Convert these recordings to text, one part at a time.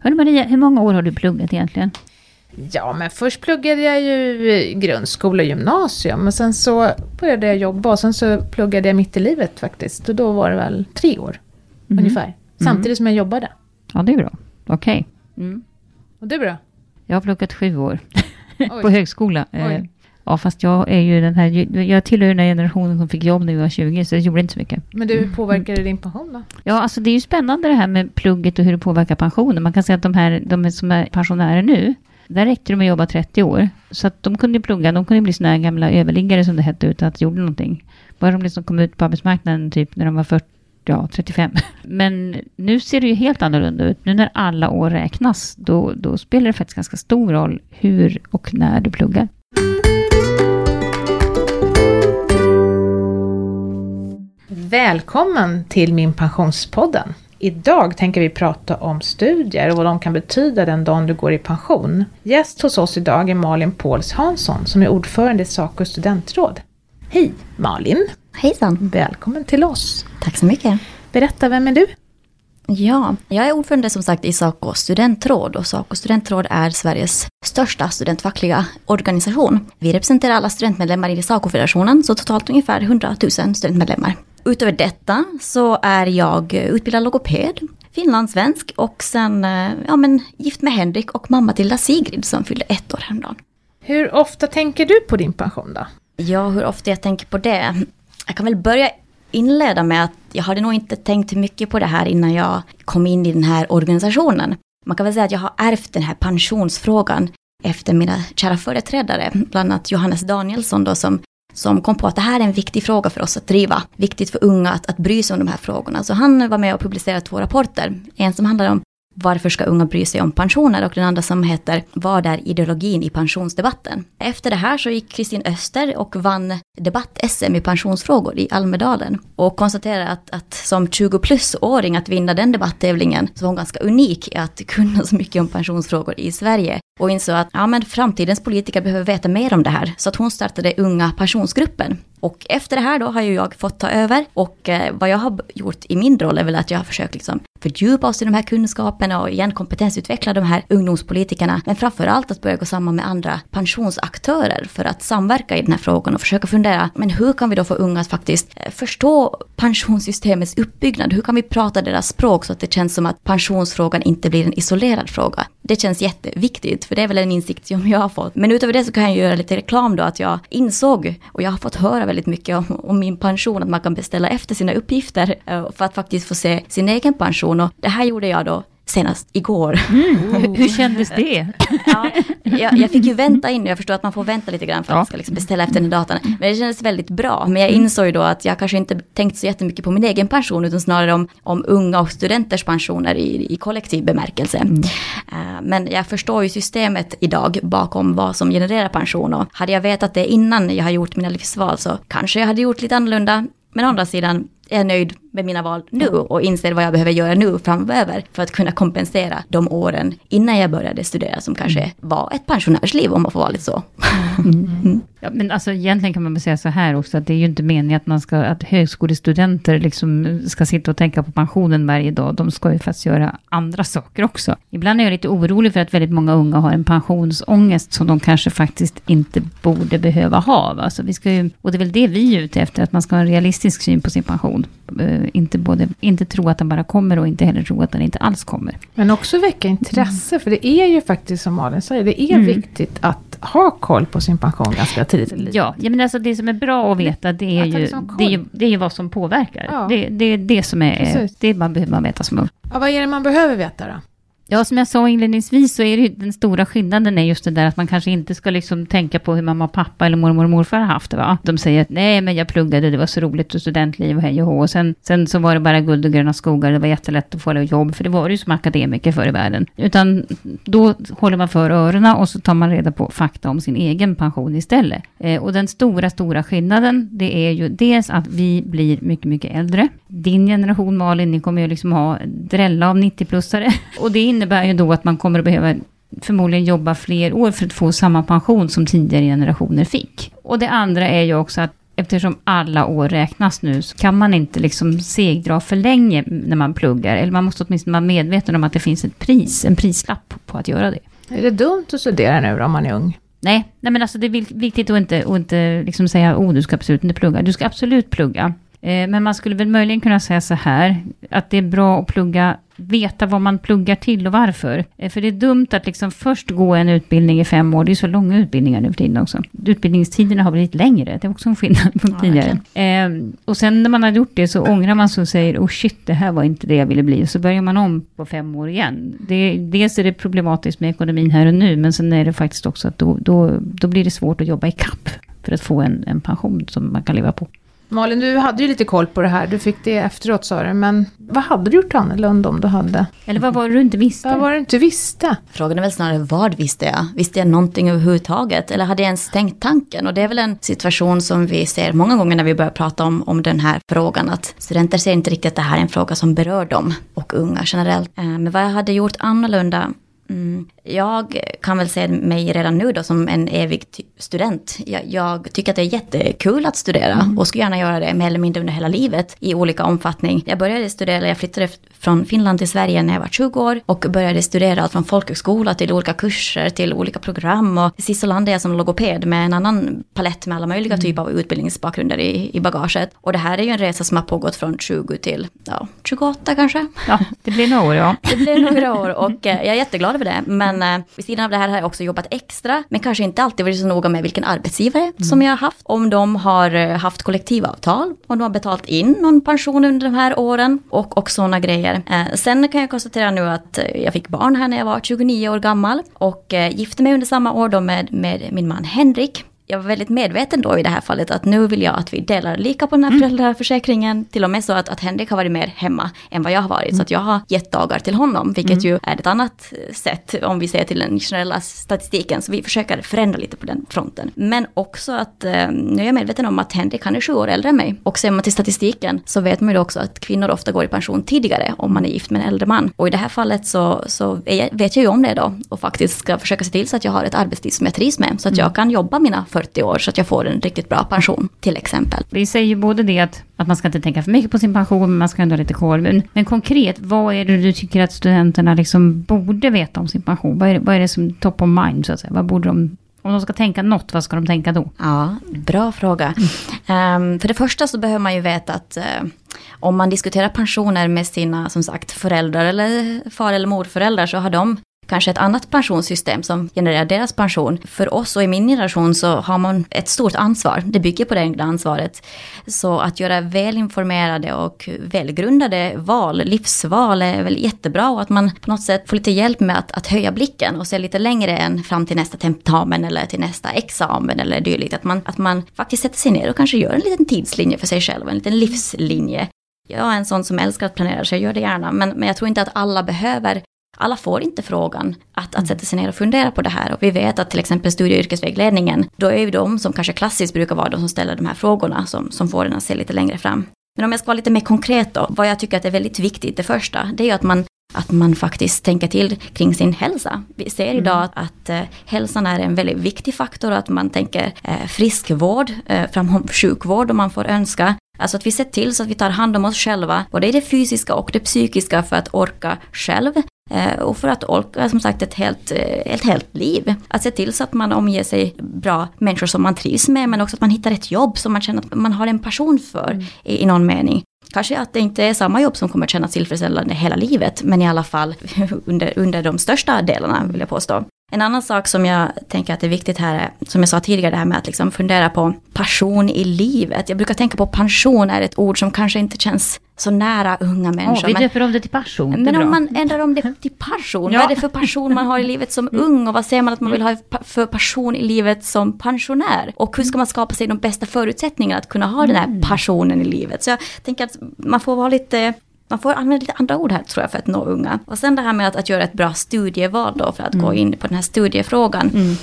Hörru Maria, hur många år har du pluggat egentligen? Ja, men först pluggade jag ju grundskola och gymnasium. Och sen så började jag jobba och sen så pluggade jag mitt i livet faktiskt. Och då var det väl tre år Mhm. ungefär. Samtidigt som jag jobbade. Ja, det är bra. Okej. Mm. Och du då? Jag har pluggat sju år på högskola. Eh, Oj. Ja, fast jag är ju den här, jag tillhör den här generationen som fick jobb när vi var 20, så det gjorde inte så mycket. Men du, hur påverkade din pension då? Ja, alltså det är ju spännande det här med plugget och hur det påverkar pensionen. Man kan säga att de här, de som är pensionärer nu, där räckte det med att jobba 30 år. Så att de kunde ju plugga, de kunde ju bli såna här gamla överliggare som det hette, utan att de gjorde någonting. Bara de liksom kom ut på arbetsmarknaden typ när de var 40, ja 35. Men nu ser det ju helt annorlunda ut. Nu när alla år räknas, då, då spelar det faktiskt ganska stor roll hur och när du pluggar. Välkommen till min pensionspodden. Idag tänker vi prata om studier och vad de kan betyda den dagen du går i pension. Gäst hos oss idag är Malin Pauls Hansson som är ordförande i Saco studentråd. Hej Malin! Hejsan! Välkommen till oss! Tack så mycket. Berätta, vem är du? Ja, jag är ordförande som sagt i Saco studentråd och Saco studentråd är Sveriges största studentfackliga organisation. Vi representerar alla studentmedlemmar i Saco-federationen, så totalt ungefär 100 000 studentmedlemmar. Utöver detta så är jag utbildad logoped, finlandssvensk och sen eh, ja, men, gift med Henrik och mamma till Sigrid som fyllde ett år häromdagen. Hur ofta tänker du på din pension då? Ja, hur ofta jag tänker på det? Jag kan väl börja inleda med att jag hade nog inte tänkt mycket på det här innan jag kom in i den här organisationen. Man kan väl säga att jag har ärvt den här pensionsfrågan efter mina kära företrädare, bland annat Johannes Danielsson då som, som kom på att det här är en viktig fråga för oss att driva. Viktigt för unga att, att bry sig om de här frågorna. Så han var med och publicerade två rapporter. En som handlar om varför ska unga bry sig om pensioner? Och den andra som heter Vad är ideologin i pensionsdebatten? Efter det här så gick Kristin Öster och vann debatt-SM i pensionsfrågor i Almedalen. Och konstaterade att, att som 20 plus-åring att vinna den debatttävlingen så var hon ganska unik i att kunna så mycket om pensionsfrågor i Sverige. Och insåg att ja, men framtidens politiker behöver veta mer om det här. Så att hon startade Unga pensionsgruppen. Och efter det här då har ju jag fått ta över och eh, vad jag har gjort i min roll är väl att jag har försökt liksom fördjupa oss i de här kunskaperna och igen kompetensutveckla de här ungdomspolitikerna. Men framför allt att börja gå samman med andra pensionsaktörer för att samverka i den här frågan och försöka fundera, men hur kan vi då få unga att faktiskt eh, förstå pensionssystemets uppbyggnad? Hur kan vi prata deras språk så att det känns som att pensionsfrågan inte blir en isolerad fråga? Det känns jätteviktigt, för det är väl en insikt som jag har fått. Men utöver det så kan jag göra lite reklam då, att jag insåg, och jag har fått höra väldigt mycket om, om min pension, att man kan beställa efter sina uppgifter eh, för att faktiskt få se sin egen pension. Och det här gjorde jag då senast igår. Hur, hur kändes det? Ja, jag, jag fick ju vänta in, jag förstår att man får vänta lite grann för att Ja. man ska liksom beställa efter den här datan. Men det kändes väldigt bra. Men jag insåg ju då att jag kanske inte tänkt så jättemycket på min egen pension, utan snarare om, om unga och studenters pensioner i, i kollektiv bemärkelse. Eh, Men jag förstår ju systemet idag bakom vad som genererar pension. Och hade jag vetat det innan jag har gjort mina livsval så kanske jag hade gjort lite annorlunda. Men å andra sidan är jag nöjd med mina val nu och inser vad jag behöver göra nu framöver för att kunna kompensera de åren innan jag började studera som kanske var ett pensionärsliv om man får vara lite så. Ja, men alltså egentligen kan man väl säga så här också, att det är ju inte meningen att man ska, att högskolestudenter liksom ska sitta och tänka på pensionen varje dag. De ska ju faktiskt göra andra saker också. Ibland är jag lite orolig för att väldigt många unga har en pensionsångest som de kanske faktiskt inte borde behöva ha. va. Alltså vi ska ju, och det är väl det vi är ute efter, att man ska ha en realistisk syn på sin pension. Inte, både, inte tro att den bara kommer och inte heller tro att den inte alls kommer. Men också väcka intresse, för det är ju faktiskt som Malin säger, det är Mm. viktigt att ha koll på sin pension ganska tidigt i livet. Ja, ja men alltså det som är bra att veta det är, ju, liksom det är, ju, det är ju vad som påverkar. Ja. Det, det är det som är, Precis. det man behöver man veta som ung. Ja, vad är det man behöver veta då? Ja, som jag sa inledningsvis så är det ju den stora skillnaden är just det där att man kanske inte ska liksom tänka på hur mamma och pappa eller mormor och morfar har haft det. Va? De säger att nej, men jag pluggade, det var så roligt och studentliv och hej och hå. Och sen, sen så var det bara guld och gröna skogar, det var jättelätt att få jobb, för det var det ju som akademiker förr i världen. Utan då håller man för öronen och så tar man reda på fakta om sin egen pension istället. Eh, och den stora, stora skillnaden, det är ju dels att vi blir mycket, mycket äldre. Din generation Malin, ni kommer ju liksom ha drälla av 90-plussare. Och det innebär ju då att man kommer att behöva förmodligen jobba fler år för att få samma pension som tidigare generationer fick. Och det andra är ju också att eftersom alla år räknas nu, så kan man inte liksom segdra för länge när man pluggar. Eller man måste åtminstone vara medveten om att det finns ett pris, en prislapp på att göra det. Är det dumt att studera nu då, om man är ung? Nej, nej men alltså det är viktigt att inte, att inte liksom säga oh, du ska absolut inte plugga. Du ska absolut plugga. Eh, men man skulle väl möjligen kunna säga så här, att det är bra att plugga veta vad man pluggar till och varför. Eh, för det är dumt att liksom först gå en utbildning i fem år, det är så långa utbildningar nu för tiden också. Utbildningstiderna har blivit längre, det är också en skillnad från ja, tidigare. Eh, och sen när man har gjort det så ångrar man sig och säger, oh shit, det här var inte det jag ville bli. Och så börjar man om på fem år igen. Det, dels är det problematiskt med ekonomin här och nu, men sen är det faktiskt också att då, då, då blir det svårt att jobba i kapp för att få en, en pension som man kan leva på. Malin, du hade ju lite koll på det här. Du fick det efteråt sa du. Men vad hade du gjort annorlunda om du hade? Eller vad var det du inte visste? Vad var det du inte visste? Frågan är väl snarare vad visste jag? Visste jag någonting överhuvudtaget? Eller hade jag ens tänkt tanken? Och det är väl en situation som vi ser många gånger när vi börjar prata om, om den här frågan. Att studenter ser inte riktigt att det här är en fråga som berör dem och unga generellt. Eh, men vad jag hade gjort annorlunda Mm. Jag kan väl se mig redan nu då som en evig student. Jag, jag tycker att det är jättekul att studera mm. och skulle gärna göra det mer eller mindre under hela livet i olika omfattning. Jag började studera, jag flyttade från Finland till Sverige när jag var 20 år och började studera allt från folkhögskola till olika kurser till olika program och sist så landade jag som logoped med en annan palett med alla möjliga mm. typer av utbildningsbakgrunder i, i bagaget. Och det här är ju en resa som har pågått från 20 till ja, 28 kanske. Ja, det blir några år ja. Det blir några år och eh, jag är jätteglad över det. Men eh, vid sidan av det här har jag också jobbat extra, men kanske inte alltid varit så noga med vilken arbetsgivare mm. som jag har haft. Om de har eh, haft kollektivavtal, om de har betalat in någon pension under de här åren och, och sådana grejer. Eh, sen kan jag konstatera nu att eh, jag fick barn här när jag var 29 år gammal och eh, gifte mig under samma år då med, med min man Henrik jag var väldigt medveten då i det här fallet att nu vill jag att vi delar lika på den här mm. föräldraförsäkringen. Till och med så att, att Henrik har varit mer hemma än vad jag har varit. Mm. Så att jag har gett dagar till honom, vilket mm. ju är ett annat sätt om vi ser till den generella statistiken. Så vi försöker förändra lite på den fronten. Men också att eh, nu är jag medveten om att Henrik han är sju år äldre än mig. Och ser man till statistiken så vet man ju också att kvinnor ofta går i pension tidigare om man är gift med en äldre man. Och i det här fallet så, så jag, vet jag ju om det då och faktiskt ska försöka se till så att jag har ett arbetstid som jag trivs med. Så att mm. jag kan jobba mina 40 år så att jag får en riktigt bra pension till exempel. Vi säger ju både det att, att man ska inte tänka för mycket på sin pension, men man ska ändå ha lite koll. Men, men konkret, vad är det du tycker att studenterna liksom borde veta om sin pension? Vad är, det, vad är det som top of mind så att säga? Vad borde de om de ska tänka något, vad ska de tänka då? Ja, bra fråga. Um, för det första så behöver man ju veta att uh, om man diskuterar pensioner med sina, som sagt, föräldrar eller far eller morföräldrar så har de kanske ett annat pensionssystem som genererar deras pension. För oss och i min generation så har man ett stort ansvar. Det bygger på det ansvaret. Så att göra välinformerade och välgrundade val, livsval är väl jättebra och att man på något sätt får lite hjälp med att, att höja blicken och se lite längre än fram till nästa tentamen eller till nästa examen eller dylikt. Att man, att man faktiskt sätter sig ner och kanske gör en liten tidslinje för sig själv, en liten livslinje. Jag är en sån som älskar att planera så jag gör det gärna. Men, men jag tror inte att alla behöver alla får inte frågan att, att mm. sätta sig ner och fundera på det här. Och vi vet att till exempel studie och yrkesvägledningen, då är ju de som kanske klassiskt brukar vara de som ställer de här frågorna som, som får en att se lite längre fram. Men om jag ska vara lite mer konkret då, vad jag tycker att är väldigt viktigt, det första, det är ju att man att man faktiskt tänker till kring sin hälsa. Vi ser idag mm. att, att uh, hälsan är en väldigt viktig faktor, att man tänker uh, friskvård, uh, fram sjukvård om man får önska. Alltså att vi ser till så att vi tar hand om oss själva, både i det fysiska och det psykiska för att orka själv. Eh, och för att orka som sagt ett helt, eh, ett helt liv. Att se till så att man omger sig bra människor som man trivs med men också att man hittar ett jobb som man känner att man har en passion för mm. i, i någon mening. Kanske att det inte är samma jobb som kommer kännas tillfredsställande hela livet, men i alla fall under, under de största delarna vill jag påstå. En annan sak som jag tänker att är viktigt här är, som jag sa tidigare, det här med att liksom fundera på passion i livet. Jag brukar tänka på pension är ett ord som kanske inte känns så nära unga människor. Oh, vi döper om det till passion. Men om man ändrar om det till passion, ja. vad är det för passion man har i livet som ung och vad ser man att man vill ha för passion i livet som pensionär? Och hur ska man skapa sig de bästa förutsättningarna att kunna ha den här mm. passionen i livet? Så jag tänker att man får vara lite man får använda lite andra ord här tror jag för att nå unga. Och sen det här med att, att göra ett bra studieval då för att mm. gå in på den här studiefrågan. Mm. Uh,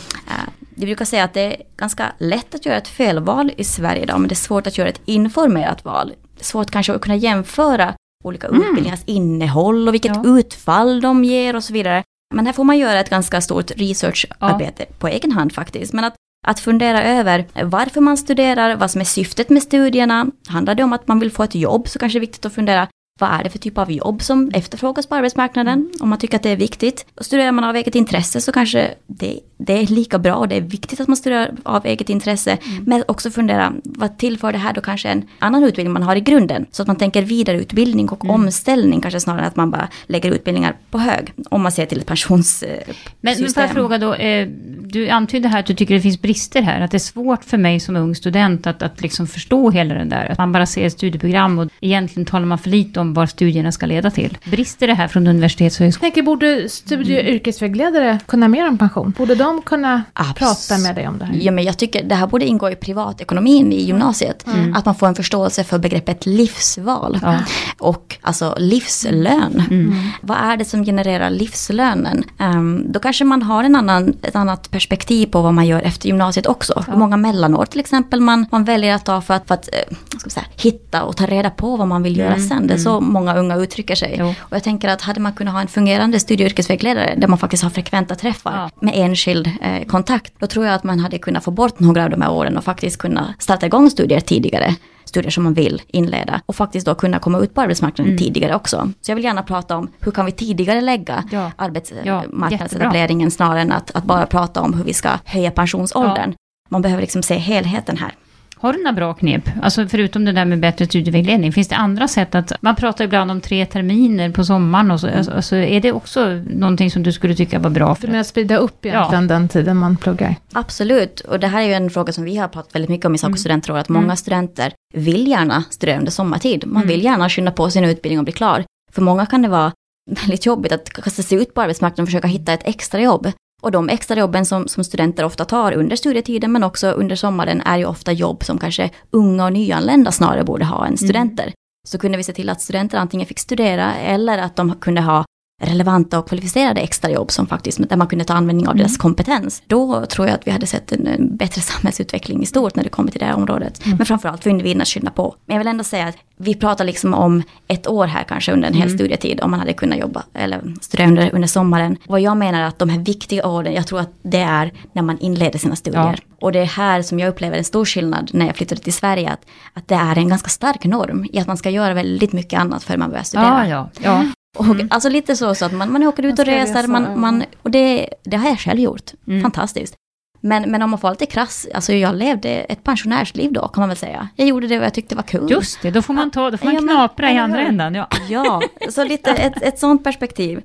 jag brukar säga att det är ganska lätt att göra ett felval i Sverige idag men det är svårt att göra ett informerat val. Det är svårt kanske att kunna jämföra olika mm. utbildningars innehåll och vilket ja. utfall de ger och så vidare. Men här får man göra ett ganska stort researcharbete ja. på egen hand faktiskt. Men att Att fundera över varför man studerar, vad som är syftet med studierna. Handlar det om att man vill få ett jobb så kanske det är viktigt att fundera vad är det för typ av jobb som efterfrågas på arbetsmarknaden? Om man tycker att det är viktigt. Och studerar man av eget intresse så kanske det, det är lika bra och det är viktigt att man studerar av eget intresse. Mm. Men också fundera, vad tillför det här då kanske en annan utbildning man har i grunden? Så att man tänker vidareutbildning och mm. omställning kanske snarare än att man bara lägger utbildningar på hög. Om man ser till ett pensionssystem. Men, men får jag fråga då, eh, du antydde här att du tycker det finns brister här. Att det är svårt för mig som ung student att, att liksom förstå hela den där. Att man bara ser studieprogram och egentligen talar man för lite om om vad studierna ska leda till. Brister det här från universitets och högskola? Jag tänker, borde studie och yrkesvägledare kunna mer om pension? Borde de kunna Abs prata med dig om det här? Ja, men jag tycker det här borde ingå i privatekonomin i gymnasiet. Mm. Att man får en förståelse för begreppet livsval. Ja. Och alltså livslön. Mm. Vad är det som genererar livslönen? Um, då kanske man har en annan, ett annat perspektiv på vad man gör efter gymnasiet också. Ja. Hur många mellanår till exempel man, man väljer att ta för att, för att ska säga, hitta och ta reda på vad man vill göra mm. sen. Det är så många unga uttrycker sig. Jo. Och jag tänker att hade man kunnat ha en fungerande studie och yrkesvägledare där man faktiskt har frekventa träffar ja. med enskild eh, kontakt. Då tror jag att man hade kunnat få bort några av de här åren och faktiskt kunna starta igång studier tidigare studier som man vill inleda och faktiskt då kunna komma ut på arbetsmarknaden mm. tidigare också. Så jag vill gärna prata om hur kan vi tidigare lägga ja. arbetsmarknadsetableringen ja, snarare än att, att, bara prata om hur vi ska höja pensionsåldern. Man behöver liksom se helheten här. Har du några bra knep? Alltså förutom det där med bättre studievägledning, finns det andra sätt att... Man pratar ibland om tre terminer på sommaren och så. Mm. Alltså, är det också någonting som du skulle tycka var bra? För att sprida upp egentligen ja. den tiden man pluggar. Absolut, och det här är ju en fråga som vi har pratat väldigt mycket om i Saco mm. studentråd, att många mm. studenter vill gärna studera under sommartid. Man mm. vill gärna skynda på sin utbildning och bli klar. För många kan det vara väldigt jobbigt att kasta sig ut på arbetsmarknaden och försöka hitta ett extra jobb. Och de extrajobben som, som studenter ofta tar under studietiden men också under sommaren är ju ofta jobb som kanske unga och nyanlända snarare borde ha än mm. studenter. Mm. Så kunde vi se till att studenter antingen fick studera eller att de kunde ha relevanta och kvalificerade extrajobb som faktiskt, där man kunde ta användning av mm. deras kompetens. Då tror jag att vi hade sett en, bättre samhällsutveckling i stort när det kommer till det här området. Mm. Men framförallt för individerna att skynda på. Men jag vill ändå säga att vi pratar liksom om ett år här kanske under en hel mm. studietid om man hade kunnat jobba eller studera under, under sommaren. Vad jag menar är att de här viktiga åren, jag tror att det är när man inleder sina studier. Ja. Och det är här som jag upplever en stor skillnad när jag flyttade till Sverige, att, att det är en ganska stark norm i att man ska göra väldigt mycket annat för man börjar studera. Ja, ja, ja. Och, mm. Alltså lite så, så att man, man åker ut och reser, man, man, och det, det har jag själv gjort. Mm. Fantastiskt. Men, men om man får lite krass, alltså jag levde ett pensionärsliv då kan man väl säga. Jag gjorde det vad jag tyckte var kul. Just det, då får man, ta, då får man ja, knapra i andra änden. Ja, ja så lite ett, ett sånt perspektiv.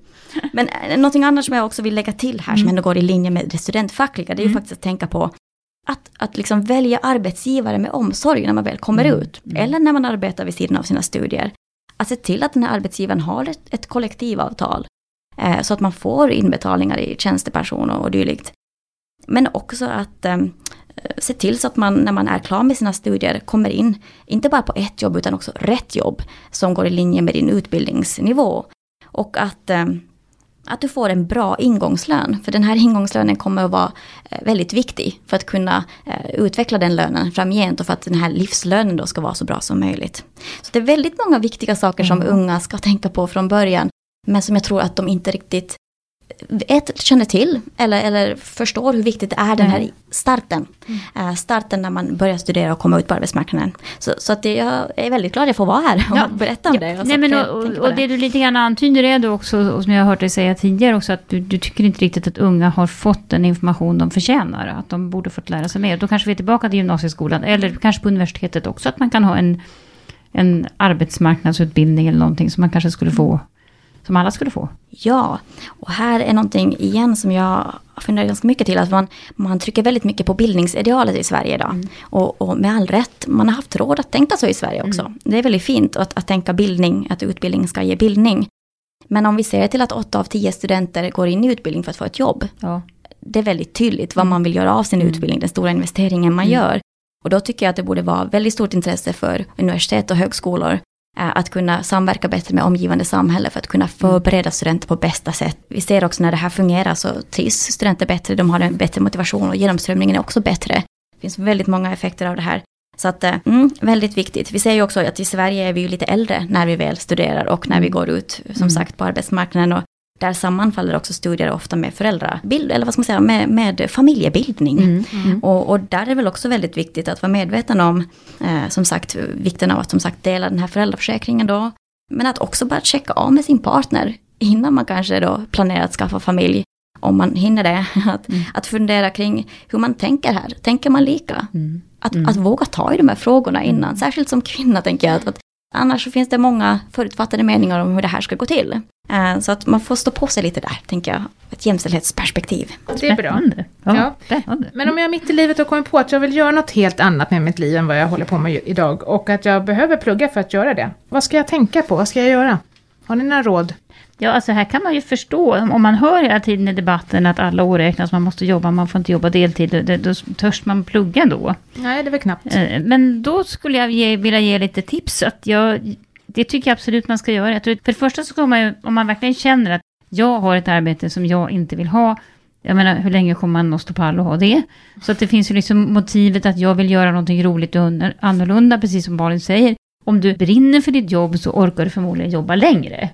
Men eh, någonting annat som jag också vill lägga till här, mm. som ändå går i linje med det studentfackliga, det är ju mm. faktiskt att tänka på att, att liksom välja arbetsgivare med omsorg när man väl kommer mm. ut. Mm. Eller när man arbetar vid sidan av sina studier att se till att den här arbetsgivaren har ett, ett kollektivavtal. Eh, så att man får inbetalningar i tjänstepension och, och dylikt. Men också att eh, se till så att man när man är klar med sina studier kommer in, inte bara på ett jobb utan också rätt jobb som går i linje med din utbildningsnivå. Och att eh, att du får en bra ingångslön. För den här ingångslönen kommer att vara eh, väldigt viktig för att kunna eh, utveckla den lönen framgent och för att den här livslönen då ska vara så bra som möjligt. Så det är väldigt många viktiga saker som mm. unga ska tänka på från början. Men som jag tror att de inte riktigt ett, känner till eller, eller förstår hur viktigt det är den här mm. starten. Mm. Uh, starten när man börjar studera och komma ut på arbetsmarknaden. Så, så att det, jag är väldigt glad att jag får vara här och ja. berätta om ja. det. Och, Nej, men, och, och, och det. du lite grann antyder är då också, och som jag har hört dig säga tidigare också, att du, du, tycker inte riktigt att unga har fått den information de förtjänar. Att de borde fått lära sig mer. Då kanske vi är tillbaka till gymnasieskolan, eller kanske på universitetet också, att man kan ha en, en arbetsmarknadsutbildning eller någonting som man kanske skulle få som alla skulle få. Ja, och här är någonting igen som jag funderar ganska mycket till. Att man, man trycker väldigt mycket på bildningsidealet i Sverige idag. Mm. Och, och, med all rätt, man har haft råd att tänka så i Sverige också. Mm. Det är väldigt fint att, att tänka bildning, att utbildning ska ge bildning. Men om vi ser till att åtta av tio studenter går in i utbildning för att få ett jobb. Ja. Det är väldigt tydligt vad mm. man vill göra av sin mm. utbildning, den stora investeringen man mm. gör. Och då tycker jag att det borde vara väldigt stort intresse för universitet och högskolor att kunna samverka bättre med omgivande samhälle för att kunna mm. förbereda studenter på bästa sätt. Vi ser också när det här fungerar så trivs studenter bättre, de har en bättre motivation och genomströmningen är också bättre. Det finns väldigt många effekter av det här. Så att, eh, mm, väldigt viktigt. Vi ser ju också att i Sverige är vi ju lite äldre när vi väl studerar och när vi mm. går ut, som mm. sagt, på arbetsmarknaden. Och där sammanfaller också studier ofta med föräldrabild, eller vad ska man säga, med, med familjebildning. Mm, mm. Och, och, där är det väl också väldigt viktigt att vara medveten om, eh, som sagt, vikten av att som sagt dela den här föräldraförsäkringen då. Men att också bara checka av med sin partner innan man kanske då planerar att skaffa familj. Om man hinner det. Att, Mm. att fundera kring hur man tänker här. Tänker man lika? Mm. Att, Mm. att våga ta i de här frågorna innan. Särskilt som kvinna tänker jag. Att, att annars så finns det många förutfattade meningar om hur det här ska gå till. Eh, så att man får stå på sig lite där, tänker jag. Ett jämställdhetsperspektiv. Det är bra. Ja. Men om jag mitt i livet har kommit på att jag vill göra något helt annat med mitt liv än vad jag håller på med idag och att jag behöver plugga för att göra det. Vad ska jag tänka på? Vad ska jag göra? Har ni några råd? Ja, alltså här kan man ju förstå, om man hör hela tiden i debatten att alla år räknas, man måste jobba, man får inte jobba deltid, då, då, då törs man plugga då. Nej, det är väl knappt. Eh, Men då skulle jag ge, vilja ge lite tips. Att jag, det tycker jag absolut man ska göra. Jag tror, för det första så ska man ju, om man verkligen känner att jag har ett arbete som jag inte vill ha, jag menar, hur länge kommer man att stå pall och ha det? Så att det finns ju liksom motivet att jag vill göra någonting roligt och annorlunda, precis som Malin säger. Om du brinner för ditt jobb så orkar du förmodligen jobba längre.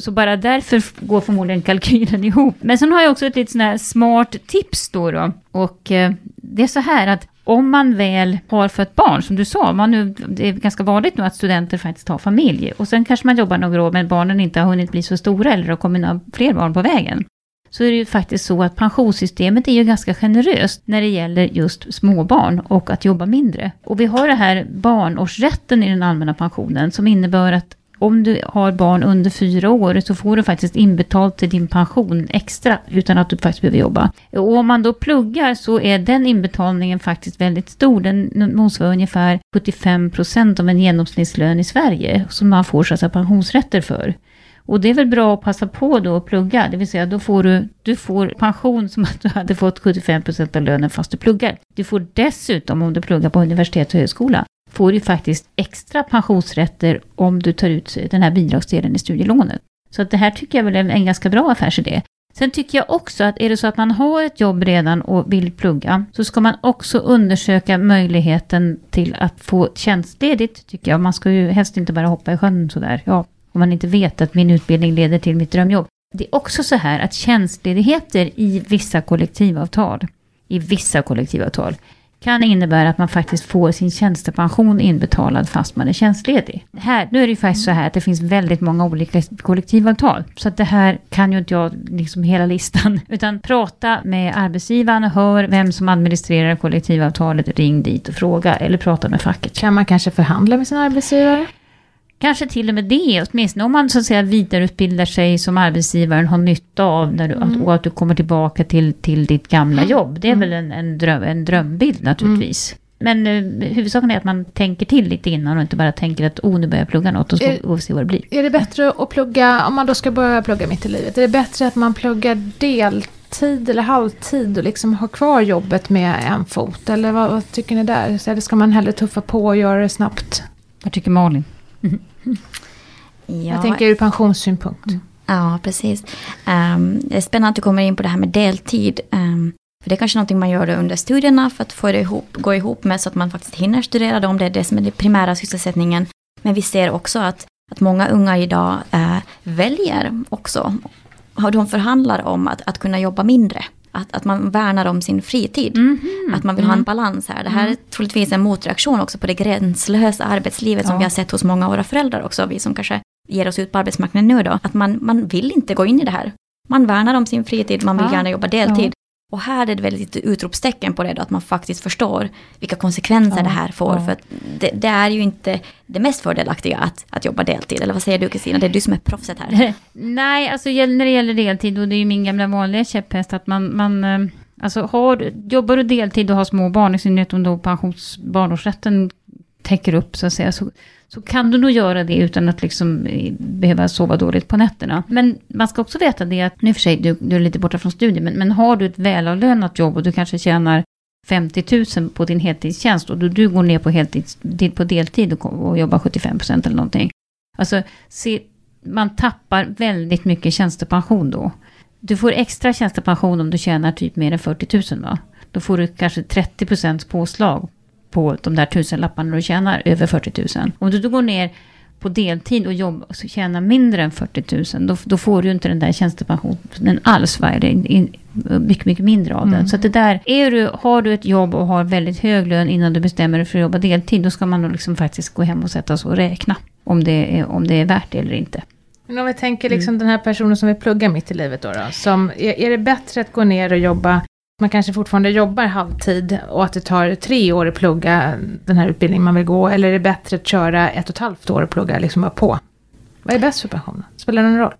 Så, bara därför går förmodligen kalkylen ihop. Men sen har jag också ett lite sån här smart tips då. då. Och eh, det är så här att om man väl har fött barn, som du sa, man nu, det är ganska vanligt nu att studenter faktiskt har familj. Och sen kanske man jobbar några år men barnen inte har hunnit bli så stora eller har kommit några fler barn på vägen. Så är det ju faktiskt så att pensionssystemet är ju ganska generöst när det gäller just småbarn och att jobba mindre. Och vi har det här barnårsrätten i den allmänna pensionen som innebär att om du har barn under fyra år så får du faktiskt inbetalt till din pension extra utan att du faktiskt behöver jobba. Och om man då pluggar så är den inbetalningen faktiskt väldigt stor. Den motsvarar ungefär 75 procent av en genomsnittslön i Sverige som man får så att säga pensionsrätter för. Och det är väl bra att passa på då att plugga, det vill säga då får du, du får pension som att du hade fått 75% av lönen fast du pluggar. Du får dessutom, om du pluggar på universitet och högskola, får du faktiskt extra pensionsrätter om du tar ut den här bidragsdelen i studielånet. Så att det här tycker jag väl är en ganska bra affärsidé. Sen tycker jag också att är det så att man har ett jobb redan och vill plugga, så ska man också undersöka möjligheten till att få tjänstledigt, tycker jag. Man ska ju helst inte bara hoppa i sjön sådär, ja, om man inte vet att min utbildning leder till mitt drömjobb. Det är också så här att tjänstledigheter i vissa kollektivavtal, i vissa kollektivavtal, kan innebära att man faktiskt får sin tjänstepension inbetalad fast man är tjänstledig. Här, nu är det ju faktiskt så här att det finns väldigt många olika kollektivavtal. Så att det här kan ju inte jag liksom hela listan. Utan prata med arbetsgivaren och hör vem som administrerar kollektivavtalet. Ring dit och fråga eller prata med facket. Kan man kanske förhandla med sin arbetsgivare? Kanske till och med det, åtminstone om man så att säga vidareutbildar sig som arbetsgivaren har nytta av när du, att, och att du kommer tillbaka till, till ditt gamla jobb. Det är väl en, en, dröm, en drömbild naturligtvis. Men eh, huvudsaken är att man tänker till lite innan och inte bara tänker att oh, nu börjar jag plugga något och så får vi se vad det blir. Är det bättre att plugga, om man då ska börja plugga mitt i livet, är det bättre att man pluggar deltid eller halvtid och liksom har kvar jobbet med en fot? Eller vad, vad tycker ni där? Så Eller ska man hellre tuffa på och göra det snabbt? Vad tycker Malin? Ja, Jag tänker ur pensionssynpunkt. Ja, precis. Ehm, det är spännande att du kommer in på det här med deltid. Ehm, för det är kanske någonting man gör under studierna för att få det ihop, gå ihop med så att man faktiskt hinner studera det, om det är det som är den primära sysselsättningen. Men vi ser också att, att många unga idag eh, väljer också, har de förhandlar om att, att kunna jobba mindre. Att, att man värnar om sin fritid. Mhm. Att man vill ha en balans här. Det här är troligtvis en motreaktion också på det gränslösa arbetslivet som Ja. vi har sett hos många av våra föräldrar också. Vi som kanske ger oss ut på arbetsmarknaden nu då. Att man, man vill inte gå in i det här. Man värnar om sin fritid, man vill Ja. gärna jobba deltid. Och här är det väl lite utropstecken på det då, att man faktiskt förstår vilka konsekvenser Ja, det här får. ja. För det, det är ju inte det mest fördelaktiga att, att jobba deltid. Eller vad säger du Kristina? Det är du som är proffset här. Nej, alltså när det gäller deltid, och det är ju min gamla vanliga käpphäst, att man, man eh, alltså har, jobbar du deltid och har små barn, i synnerhet om då pensions, barnårsrätten täcker upp så att säga, så, så kan du nog göra det utan att liksom eh, behöva sova dåligt på nätterna. Men man ska också veta det att, nu i och för sig, du, du är lite borta från studier, men, men har du ett välavlönat jobb och du kanske tjänar 50 000 på din heltidstjänst och du, du går ner på, heltid, på deltid och, och jobbar 75 procent eller någonting. Alltså, se, man tappar väldigt mycket tjänstepension då. Du får extra tjänstepension om du tjänar typ mer än 40 000 va? Då får du kanske 30 procents påslag på de där tusenlapparna du tjänar över 40 000. Om du då går ner på deltid och jobba och tjäna mindre än 40 000, då, då får du inte den där tjänstepensionen alls. Va? Det är in, mycket, mycket mindre av den. Mm. Så att det där, är du, har du ett jobb och har väldigt hög lön innan du bestämmer dig för att jobba deltid, då ska man nog liksom faktiskt gå hem och sätta sig och räkna. Om det, är, om det är värt det eller inte. Men om vi tänker liksom mm. den här personen som vill plugga mitt i livet då, då som, är, är det bättre att gå ner och jobba man kanske fortfarande jobbar halvtid och att det tar tre år att plugga den här utbildningen man vill gå, eller är det bättre att köra ett och ett halvt år och plugga liksom bara på? Vad är bäst för pensionen? Spelar det någon roll?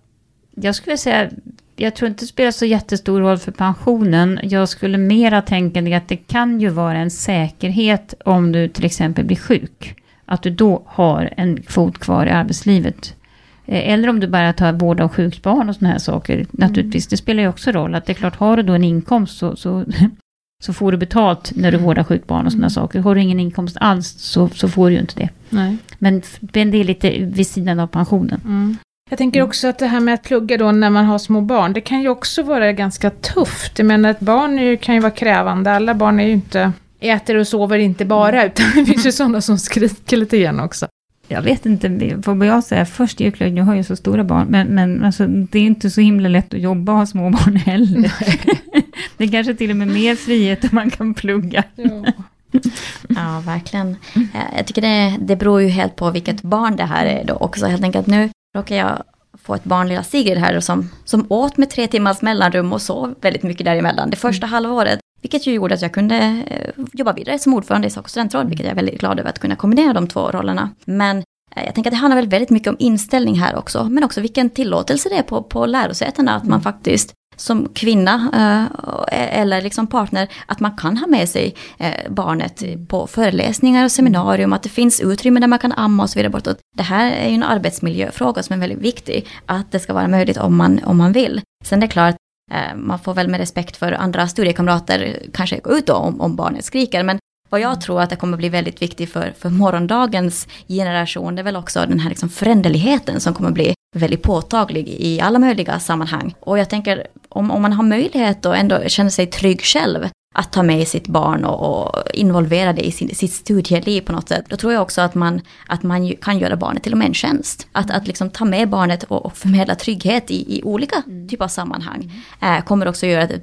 Jag skulle säga, jag tror inte det spelar så jättestor roll för pensionen. Jag skulle mera tänka att det kan ju vara en säkerhet om du till exempel blir sjuk. Att du då har en fot kvar i arbetslivet. Eh, eller om du bara tar vård av sjukt barn och sådana här saker. Mm. Naturligtvis, det spelar ju också roll. Att det är klart, har du då en inkomst så, så, så får du betalt när du vårdar sjukt barn och sådana mm. saker. Har du ingen inkomst alls så, så får du ju inte det. Nej. Men, men det är lite vid sidan av pensionen. Mm. Jag tänker mm. också att det här med att plugga då när man har små barn, det kan ju också vara ganska tufft. Jag menar ett barn ju, kan ju vara krävande, alla barn är ju inte äter och sover inte bara, mm. utan det finns ju sådana som skriker lite grann också jag vet inte vad jag säger först julklöd, jag har ju så stora barn, men, men alltså, det är inte så himla lätt att jobba och ha små barn heller. det är kanske till och med mer frihet om man kan plugga. Ja. ja, verkligen. Eh, jag tycker det, det beror ju helt på vilket barn det här är då också. Helt enkelt nu råkar jag få ett barn, lilla Sigrid här, som, som åt med tre timmars mellanrum och sov väldigt mycket däremellan. Det första mm. halvåret vilket ju gjorde att jag kunde eh, jobba vidare som ordförande i Sak och studentråd, vilket jag är väldigt glad över att kunna kombinera de två rollerna. Men eh, jag tänker att det handlar väl väldigt mycket om inställning här också, men också vilken tillåtelse det är på, på lärosätena, att man mm. faktiskt som kvinna eh, eller liksom partner, att man kan ha med sig barnet på föreläsningar och seminarium, att det finns utrymme där man kan amma och så vidare bortåt. Det här är ju en arbetsmiljöfråga som är väldigt viktig, att det ska vara möjligt om man, om man vill. Sen det är klart, Eh, man får väl med respekt för andra studiekamrater kanske gå ut då om, om barnet skriker. Men vad jag tror att det kommer bli väldigt viktigt för, för morgondagens generation, det är väl också den här liksom föränderligheten som kommer bli väldigt påtaglig i alla möjliga sammanhang. Och jag tänker, om, om man har möjlighet och ändå känner sig trygg själv, att ta med sitt barn och, och involvera det i sin, sitt studieliv på något sätt. Då tror jag också att man, att man kan göra barnet till och med en tjänst. Att, att liksom ta med barnet och, och förmedla trygghet i, i olika mm. typer av sammanhang. Eh, kommer också göra det,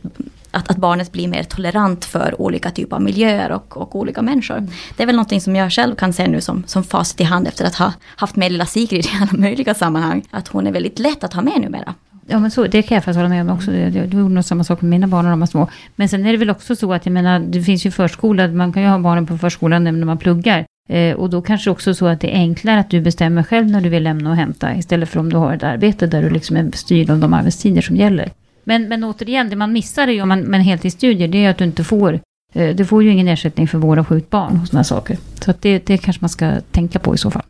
att, att barnet blir mer tolerant för olika typer av miljöer och, och olika människor. Mm. Det är väl någonting som jag själv kan se nu som, som facit i hand efter att ha haft med lilla Sigrid i alla möjliga sammanhang. Att hon är väldigt lätt att ha med numera. Ja, men så, det kan jag faktiskt hålla med om också. Jag, jag gjorde nog samma sak med mina barn när de var små. Men sen är det väl också så att, jag menar, det finns ju förskola, man kan ju ha barnen på förskolan när man pluggar. Eh, och då kanske också så att det är enklare att du bestämmer själv när du vill lämna och hämta, istället för om du har ett arbete där du liksom är styrd av de arbetstider som gäller. Men, men återigen, det man missar är ju om man med en heltidsstudier, det är att du inte får eh, du får ju ingen ersättning för vård av sjukt barn och sådana saker. Så att det, det kanske man ska tänka på i så fall.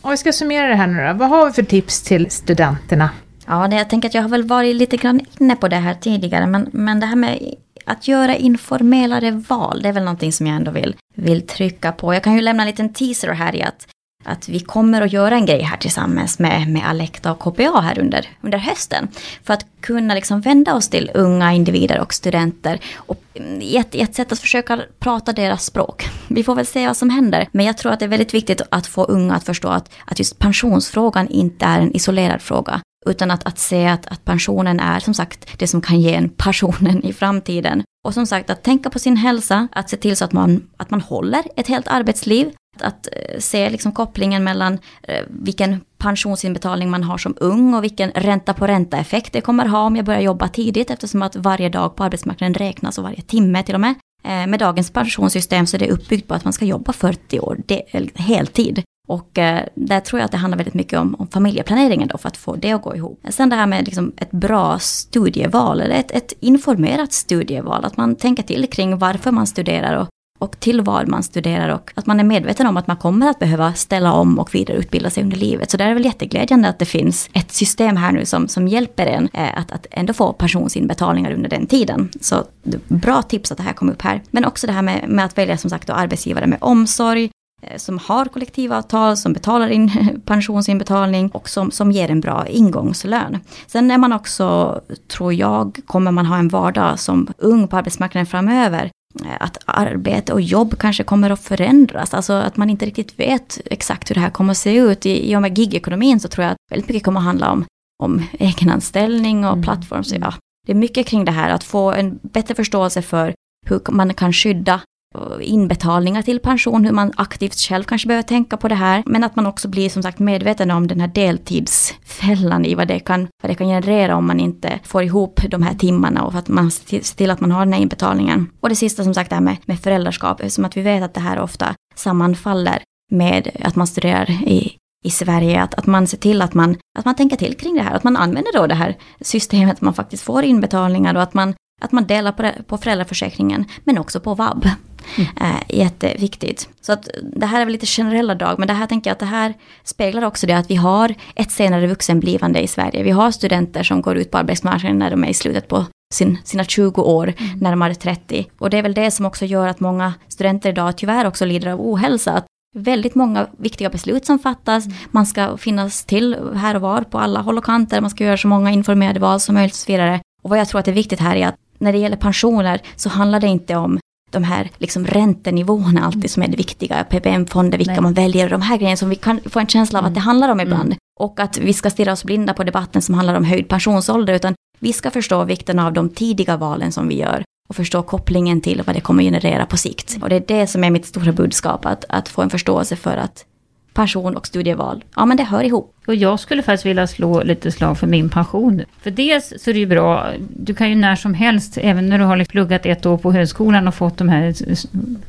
Om vi ska summera det här nu då. Vad har vi för tips till studenterna Ja, det, jag tänker att jag har väl varit lite grann inne på det här tidigare, men, men det här med att göra informelare val, det är väl någonting som jag ändå vill, vill trycka på. Jag kan ju lämna en liten teaser här i att, att vi kommer att göra en grej här tillsammans med, med Alekta och KPA här under, under hösten. För att kunna liksom vända oss till unga individer och studenter och i ett, ett sätt att försöka prata deras språk. Vi får väl se vad som händer. Men jag tror att det är väldigt viktigt att få unga att förstå att, att just pensionsfrågan inte är en isolerad fråga. Utan att, att se att, att pensionen är som sagt det som kan ge en passionen i framtiden. Och som sagt att tänka på sin hälsa, att se till så att man, att man håller ett helt arbetsliv. Att, att eh, se liksom kopplingen mellan eh, vilken pensionsinbetalning man har som ung och vilken ränta på ränta-effekt det kommer ha om jag börjar jobba tidigt eftersom att varje dag på arbetsmarknaden räknas och varje timme till och med. Eh, med dagens pensionssystem så är det uppbyggt på att man ska jobba 40 år, det, heltid. Och eh, där tror jag att det handlar väldigt mycket om, om familjeplaneringen då för att få det att gå ihop. Sen det här med liksom ett bra studieval, eller ett, ett informerat studieval, att man tänker till kring varför man studerar och, och till vad man studerar och att man är medveten om att man kommer att behöva ställa om och vidareutbilda sig under livet. Så det är väl jätteglädjande att det finns ett system här nu som, som hjälper en eh, att, att ändå få pensionsinbetalningar under den tiden. Så bra tips att det här kom upp här. Men också det här med, med att välja som sagt då, arbetsgivare med omsorg, som har kollektivavtal, som betalar in pensionsinbetalning och som, som ger en bra ingångslön. Sen är man också, tror jag, kommer man ha en vardag som ung på arbetsmarknaden framöver eh, att arbete och jobb kanske kommer att förändras. Alltså att man inte riktigt vet exakt hur det här kommer att se ut. I, i och med gigekonomin så tror jag att väldigt mycket kommer att handla om, om egenanställning och mm. plattform. Så ja, det är mycket kring det här, att få en bättre förståelse för hur man kan skydda Eh, inbetalningar till pension, hur man aktivt själv kanske behöver tänka på det här. Men att man också blir som sagt medveten om den här deltidsfällan i vad det kan, vad det kan generera om man inte får ihop de här timmarna och att man ser till att man har den här inbetalningen. Och det sista som sagt det här med, med föräldraskap, eftersom att vi vet att det här ofta sammanfaller med att man studerar i, i Sverige, att, att man ser till att man, att man tänker till kring det här, att man använder då det här systemet, att man faktiskt får inbetalningar och att man, att man delar på, det, på föräldraförsäkringen, men också på vab. Mm. Eh, jätteviktigt. Så att det här är väl lite generella drag, men det här tänker jag att det här speglar också det att vi har ett senare vuxenblivande i Sverige. Vi har studenter som går ut på arbetsmarknaden när de är i slutet på sin, sina 20 år, mm. närmare 30. Och det är väl det som också gör att många studenter idag tyvärr också lider av ohälsa. Att väldigt många viktiga beslut som fattas. Mm. Man ska finnas till här och var på alla håll och kanter. Man ska göra så många informerade val som möjligt och så vidare. Och vad jag tror att är viktigt här är att när det gäller pensioner så handlar det inte om de här liksom räntenivåerna alltid som är det viktiga, PPM-fonder, vilka Nej. man väljer, de här grejerna som vi kan få en känsla av att det mm. handlar om ibland. Mm. Och att vi ska stirra oss blinda på debatten som handlar om höjd pensionsålder, utan vi ska förstå vikten av de tidiga valen som vi gör och förstå kopplingen till vad det kommer generera på sikt. Och det är det som är mitt stora budskap, att, att få en förståelse för att pension och studieval, ja men det hör ihop. Och jag skulle faktiskt vilja slå lite slag för min pension. För dels så är det ju bra, du kan ju när som helst, även när du har liksom pluggat ett år på högskolan och fått de här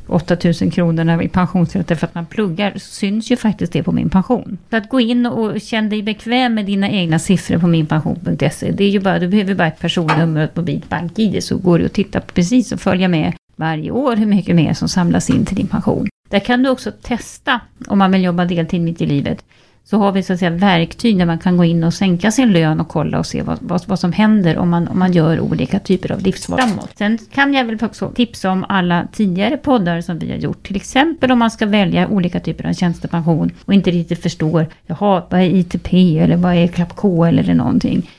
8000 kronorna i pensionsrätter för att man pluggar, syns ju faktiskt det på min pension. Så att gå in och känna dig bekväm med dina egna siffror på minpension.se, det är ju bara, du behöver bara ett personnummer och ett mobilt bank-id så går det att titta på precis och följa med varje år hur mycket mer som samlas in till din pension. Där kan du också testa om man vill jobba deltid mitt i livet. Så har vi så att säga verktyg där man kan gå in och sänka sin lön och kolla och se vad, vad, vad som händer om man, om man gör olika typer av livsval framåt. Sen kan jag väl också tipsa om alla tidigare poddar som vi har gjort. Till exempel om man ska välja olika typer av tjänstepension och inte riktigt förstår, jaha, vad är ITP eller vad är klapp KL eller någonting.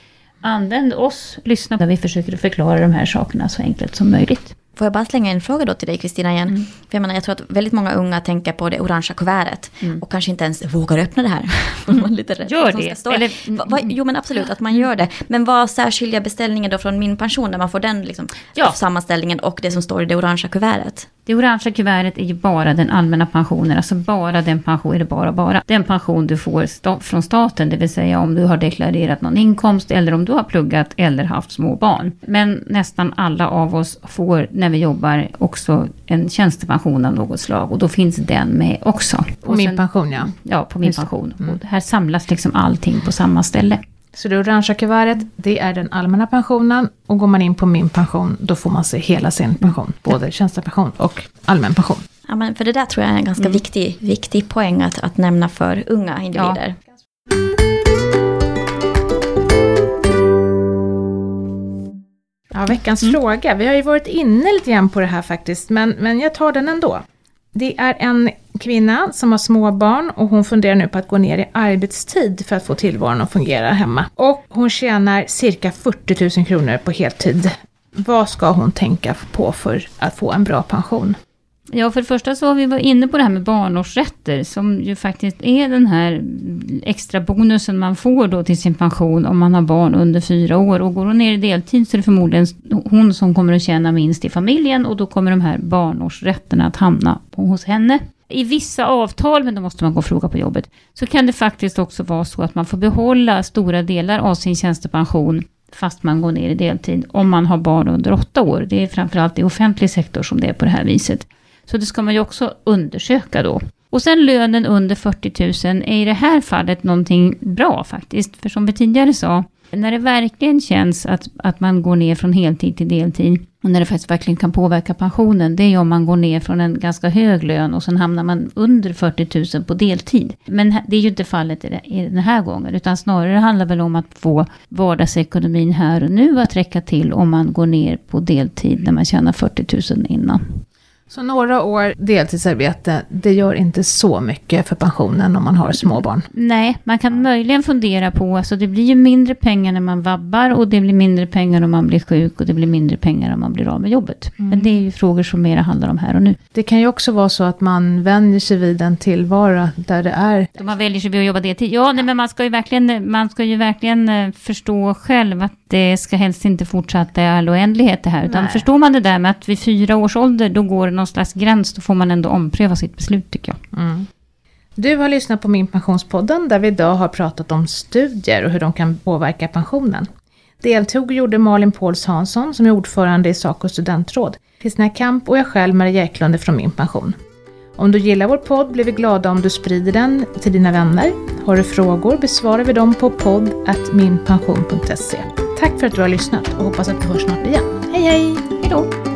Använd oss, lyssna när vi försöker förklara de här sakerna så enkelt som möjligt. Får jag bara slänga en fråga då till dig Kristina igen? Mm. För jag menar, jag tror att väldigt många unga tänker på det orangea kuvertet mm. och kanske inte ens vågar öppna det här. Mm. lite rädd gör det? Eller, va, va, jo men absolut att man gör det. Men vad särskiljer beställningen då från min pension när man får den liksom, ja. sammanställningen och det som står i det orangea kuvertet? Det orangea kuvertet är ju bara den allmänna pensionen, alltså bara den pension, det bara bara, den pension du får sta från staten, det vill säga om du har deklarerat någon inkomst eller om du har pluggat eller haft små barn. Men nästan alla av oss får när vi jobbar också en tjänstepension av något slag och då finns den med också. På min sen, pension ja. Ja, på min Just pension. Mm. Och här samlas liksom allting på samma ställe. Så det orangea kuvertet, det är den allmänna pensionen. Och går man in på min pension, då får man se hela sin pension. Både tjänstepension och allmän pension. Ja, men för det där tror jag är en ganska mm. viktig, viktig poäng att, att nämna för unga individer. Ja. Veckans mm. fråga. Vi har ju varit inne lite grann på det här faktiskt, men, men jag tar den ändå. Det är en kvinna som har små barn och hon funderar nu på att gå ner i arbetstid för att få tillvaron att fungera hemma. Och hon tjänar cirka 40 000 kronor på heltid. Vad ska hon tänka på för att få en bra pension? Ja, för det första så har vi varit inne på det här med barnårsrätter, som ju faktiskt är den här extra bonusen man får då till sin pension om man har barn under fyra år. Och går hon ner i deltid så är det förmodligen hon som kommer att tjäna minst i familjen och då kommer de här barnårsrätterna att hamna hos henne. I vissa avtal, men då måste man gå och fråga på jobbet, så kan det faktiskt också vara så att man får behålla stora delar av sin tjänstepension fast man går ner i deltid, om man har barn under åtta år. Det är framförallt i offentlig sektor som det är på det här viset. Så det ska man ju också undersöka då. Och sen lönen under 40 000 är i det här fallet någonting bra faktiskt. För som vi tidigare sa, när det verkligen känns att, att man går ner från heltid till deltid och när det faktiskt verkligen kan påverka pensionen, det är om man går ner från en ganska hög lön och sen hamnar man under 40 000 på deltid. Men det är ju inte fallet i den här gången, utan snarare handlar det väl om att få vardagsekonomin här och nu att räcka till om man går ner på deltid när man tjänar 40 000 innan. Så några år deltidsarbete, det gör inte så mycket för pensionen om man har småbarn? Nej, man kan möjligen fundera på, alltså det blir ju mindre pengar när man vabbar och det blir mindre pengar om man blir sjuk och det blir mindre pengar om man blir av med jobbet. Mm. Men det är ju frågor som mera handlar om här och nu. Det kan ju också vara så att man vänjer sig vid en tillvaro där det är... Då man väljer sig vid att jobba deltid. Ja, nej, men man ska ju verkligen, man ska ju verkligen eh, förstå själv att det ska helst inte fortsätta i all oändlighet det här. Utan nej. förstår man det där med att vid fyra års ålder, då går det någon slags gräns, då får man ändå ompröva sitt beslut tycker jag. Mm. Du har lyssnat på Min Pensionspodden där vi idag har pratat om studier och hur de kan påverka pensionen. Deltog gjorde Malin Pauls Hansson som är ordförande i Saco studentråd, Kristina Kamp och jag själv Maria Eklund från Min Pension. Om du gillar vår podd blir vi glada om du sprider den till dina vänner. Har du frågor besvarar vi dem på podd.minpension.se. Tack för att du har lyssnat och hoppas att vi hörs snart igen. Hej hej! Hejdå!